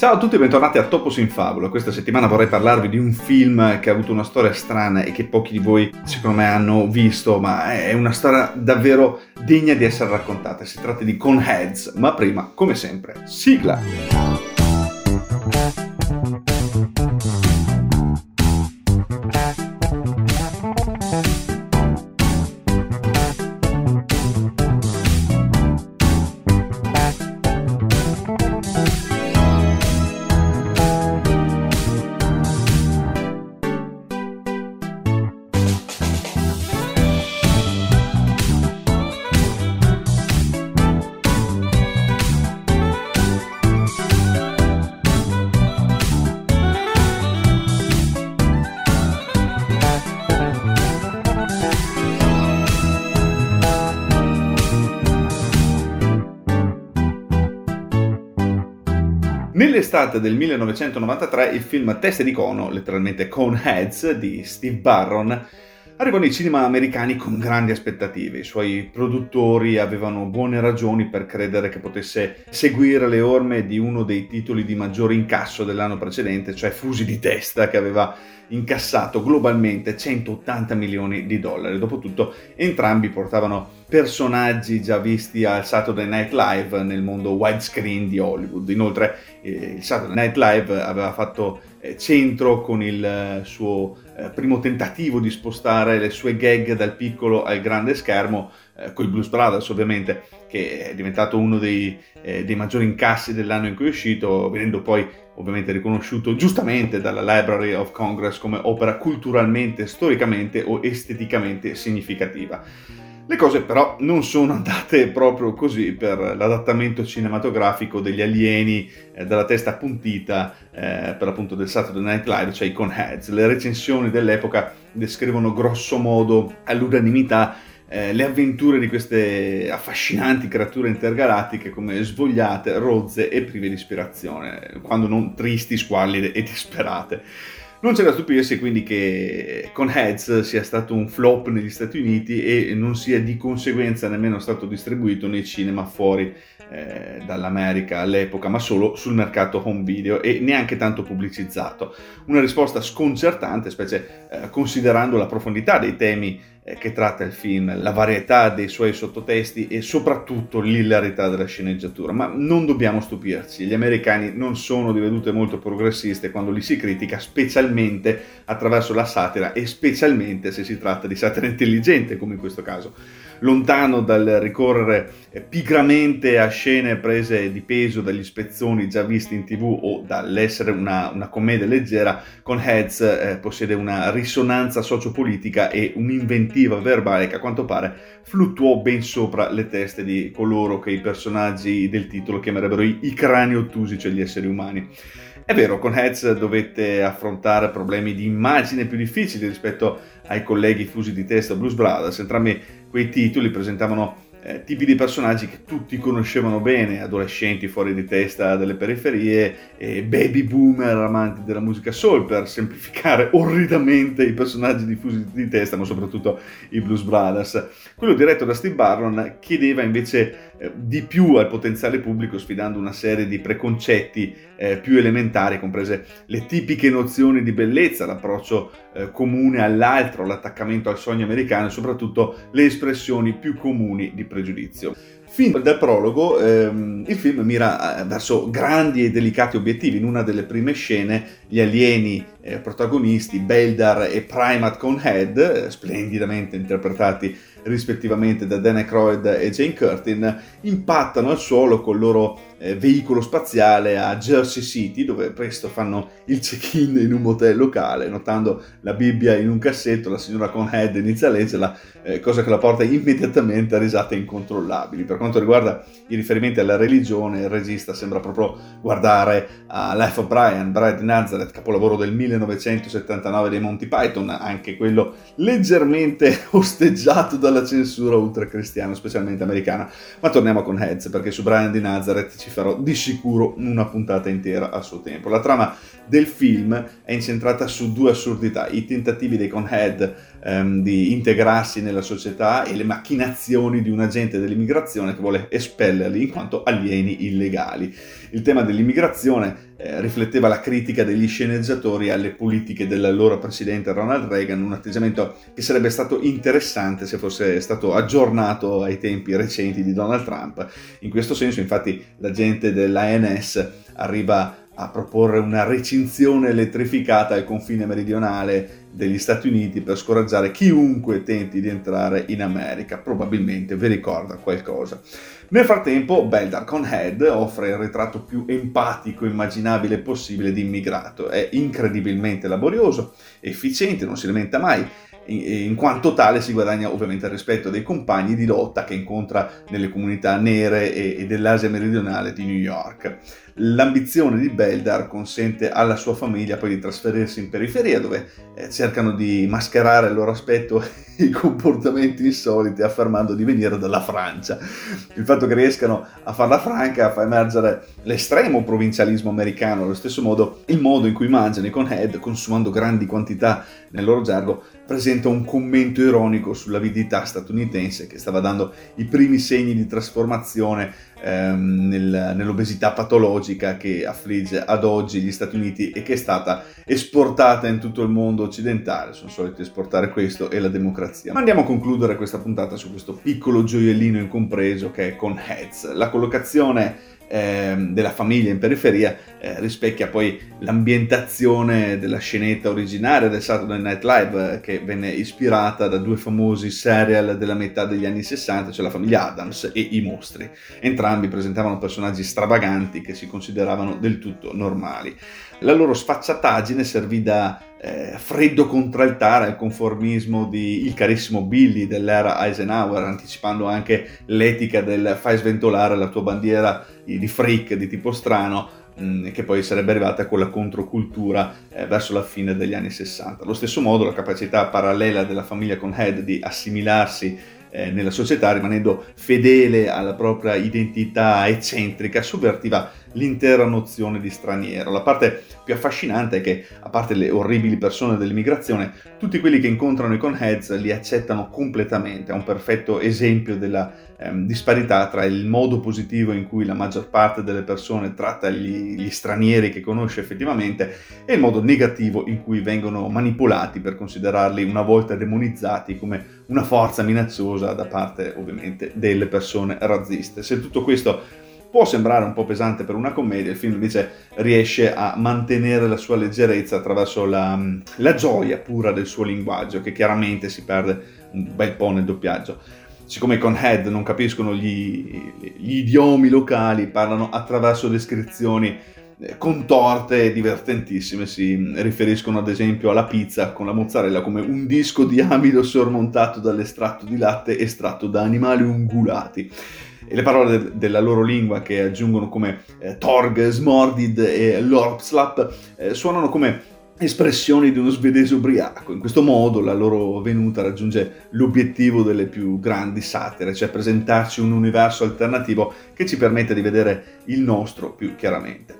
Ciao a tutti e bentornati a Topos in Fabula. Questa settimana vorrei parlarvi di un film che ha avuto una storia strana e che pochi di voi secondo me hanno visto, ma è una storia davvero degna di essere raccontata. Si tratta di Conheads, ma prima, come sempre, sigla! Nell'estate del 1993 il film Teste di cono, letteralmente Coneheads, di Steve Barron, arrivò nei cinema americani con grandi aspettative. I suoi produttori avevano buone ragioni per credere che potesse seguire le orme di uno dei titoli di maggiore incasso dell'anno precedente, cioè Fusi di testa, che aveva incassato globalmente 180 milioni di dollari. Dopotutto entrambi portavano personaggi già visti al Saturday Night Live nel mondo widescreen di Hollywood. Inoltre eh, il Saturday Night Live aveva fatto centro con il eh, suo eh, primo tentativo di spostare le sue gag dal piccolo al grande schermo, eh, con i Blues Brothers ovviamente, che è diventato uno dei, eh, dei maggiori incassi dell'anno in cui è uscito, venendo poi ovviamente riconosciuto giustamente dalla Library of Congress come opera culturalmente, storicamente o esteticamente significativa. Le cose però non sono andate proprio così per l'adattamento cinematografico degli alieni eh, dalla testa appuntita eh, per l'appunto del Saturday Night Live, cioè i Conheads. Le recensioni dell'epoca descrivono grosso modo all'unanimità eh, le avventure di queste affascinanti creature intergalattiche come svogliate, rozze e prive di ispirazione, quando non tristi, squallide e disperate. Non c'è da stupirsi quindi che con Heads sia stato un flop negli Stati Uniti e non sia di conseguenza nemmeno stato distribuito nei cinema fuori eh, dall'America all'epoca, ma solo sul mercato home video e neanche tanto pubblicizzato. Una risposta sconcertante, specie eh, considerando la profondità dei temi che tratta il film, la varietà dei suoi sottotesti e soprattutto l'ilarità della sceneggiatura. Ma non dobbiamo stupirci, gli americani non sono di vedute molto progressiste quando li si critica, specialmente attraverso la satira e specialmente se si tratta di satira intelligente, come in questo caso lontano dal ricorrere pigramente a scene prese di peso dagli spezzoni già visti in tv o dall'essere una, una commedia leggera, con Heads eh, possiede una risonanza sociopolitica e un'inventiva verbale che a quanto pare fluttuò ben sopra le teste di coloro che i personaggi del titolo chiamerebbero i, i crani ottusi, cioè gli esseri umani. È vero, con Heads dovette affrontare problemi di immagine più difficili rispetto ai colleghi fusi di testa Blues Brothers, entrambi quei titoli presentavano eh, tipi di personaggi che tutti conoscevano bene, adolescenti fuori di testa delle periferie e baby boomer amanti della musica soul, per semplificare orridamente i personaggi diffusi di testa, ma soprattutto i Blues Brothers. Quello diretto da Steve Barron chiedeva invece eh, di più al potenziale pubblico, sfidando una serie di preconcetti eh, più elementari, comprese le tipiche nozioni di bellezza, l'approccio eh, comune all'altro, l'attaccamento al sogno americano e soprattutto le espressioni più comuni di pregiudizio. Fin dal prologo ehm, il film mira eh, verso grandi e delicati obiettivi. In una delle prime scene gli alieni eh, protagonisti, Beldar e Primat Conhead, eh, splendidamente interpretati rispettivamente da Dan Aykroyd e Jane Curtin, impattano al suolo col loro eh, veicolo spaziale a Jersey City, dove presto fanno il check-in in un motel locale, notando la Bibbia in un cassetto, la signora Conhead inizia a leggerla, eh, cosa che la porta immediatamente a risate incontrollabili. Per quanto riguarda i riferimenti alla religione, il regista sembra proprio guardare a Life of Brian, Brad Nazareth, capolavoro del 1979 dei Monty Python, anche quello leggermente osteggiato dalla censura ultracristiana, specialmente americana. Ma torniamo con Heads, perché su Brian di Nazareth ci farò di sicuro una puntata intera a suo tempo. La trama del film è incentrata su due assurdità, i tentativi dei Conhead ehm, di integrarsi nella società e le macchinazioni di un agente dell'immigrazione che vuole espellerli in quanto alieni illegali. Il tema dell'immigrazione eh, rifletteva la critica degli sceneggiatori alle politiche dell'allora presidente Ronald Reagan, un atteggiamento che sarebbe stato interessante se fosse stato aggiornato ai tempi recenti di Donald Trump. In questo senso, infatti, la gente dell'ANS arriva a proporre una recinzione elettrificata al confine meridionale degli Stati Uniti per scoraggiare chiunque tenti di entrare in America. Probabilmente vi ricorda qualcosa. Nel frattempo, Beldar Conhead offre il ritratto più empatico immaginabile possibile di immigrato. È incredibilmente laborioso, efficiente, non si lamenta mai in, quanto tale si guadagna ovviamente il rispetto dei compagni di lotta che incontra nelle comunità nere e, dell'Asia meridionale di New York. L'ambizione di Beldar consente alla sua famiglia poi di trasferirsi in periferia dove eh, cercano di mascherare il loro aspetto e i comportamenti insoliti affermando di venire dalla Francia. Il fatto che riescano a farla franca fa emergere l'estremo provincialismo americano, allo stesso modo il modo in cui mangiano i conhead consumando grandi quantità nel loro gergo presenta un commento ironico sull'avidità statunitense che stava dando i primi segni di trasformazione ehm, nel, nell'obesità patologica che affligge ad oggi gli Stati Uniti e che è stata esportata in tutto il mondo occidentale. Sono soliti esportare questo e la democrazia. Ma andiamo a concludere questa puntata su questo piccolo gioiellino incompreso che è con Heads. La collocazione eh, della famiglia in periferia eh, rispecchia poi l'ambientazione della scenetta originaria del Saturday Night Live eh, che venne ispirata da due famosi serial della metà degli anni 60, cioè la famiglia Adams e i mostri. Entrambi presentavano personaggi stravaganti che si consideravano del tutto normali. La loro sfacciataggine servì da eh, freddo contraltare al conformismo di il carissimo Billy dell'era Eisenhower, anticipando anche l'etica del fai sventolare la tua bandiera di freak di tipo strano, mm, che poi sarebbe arrivata con la controcultura eh, verso la fine degli anni 60. Allo stesso modo la capacità parallela della famiglia Conhead di assimilarsi eh, nella società rimanendo fedele alla propria identità eccentrica, sovvertiva l'intera nozione di straniero. La parte più affascinante è che, a parte le orribili persone dell'immigrazione, tutti quelli che incontrano i conheads li accettano completamente. È un perfetto esempio della ehm, disparità tra il modo positivo in cui la maggior parte delle persone tratta gli, gli stranieri che conosce effettivamente e il modo negativo in cui vengono manipolati per considerarli una volta demonizzati come una forza minacciosa da parte ovviamente delle persone razziste. Se tutto questo può sembrare un po' pesante per una commedia, il film invece riesce a mantenere la sua leggerezza attraverso la, la gioia pura del suo linguaggio, che chiaramente si perde un bel po' nel doppiaggio siccome con Head non capiscono gli, gli, idiomi locali, parlano attraverso descrizioni eh, contorte e divertentissime. Si riferiscono ad esempio alla pizza con la mozzarella come un disco di amido sormontato dall'estratto di latte estratto da animali ungulati e le parole de- della loro lingua che aggiungono come eh, Torg, Smordid e Lorpslap eh, suonano come espressioni di uno svedese ubriaco. In questo modo la loro venuta raggiunge l'obiettivo delle più grandi satire, cioè presentarci un universo alternativo che ci permette di vedere il nostro più chiaramente.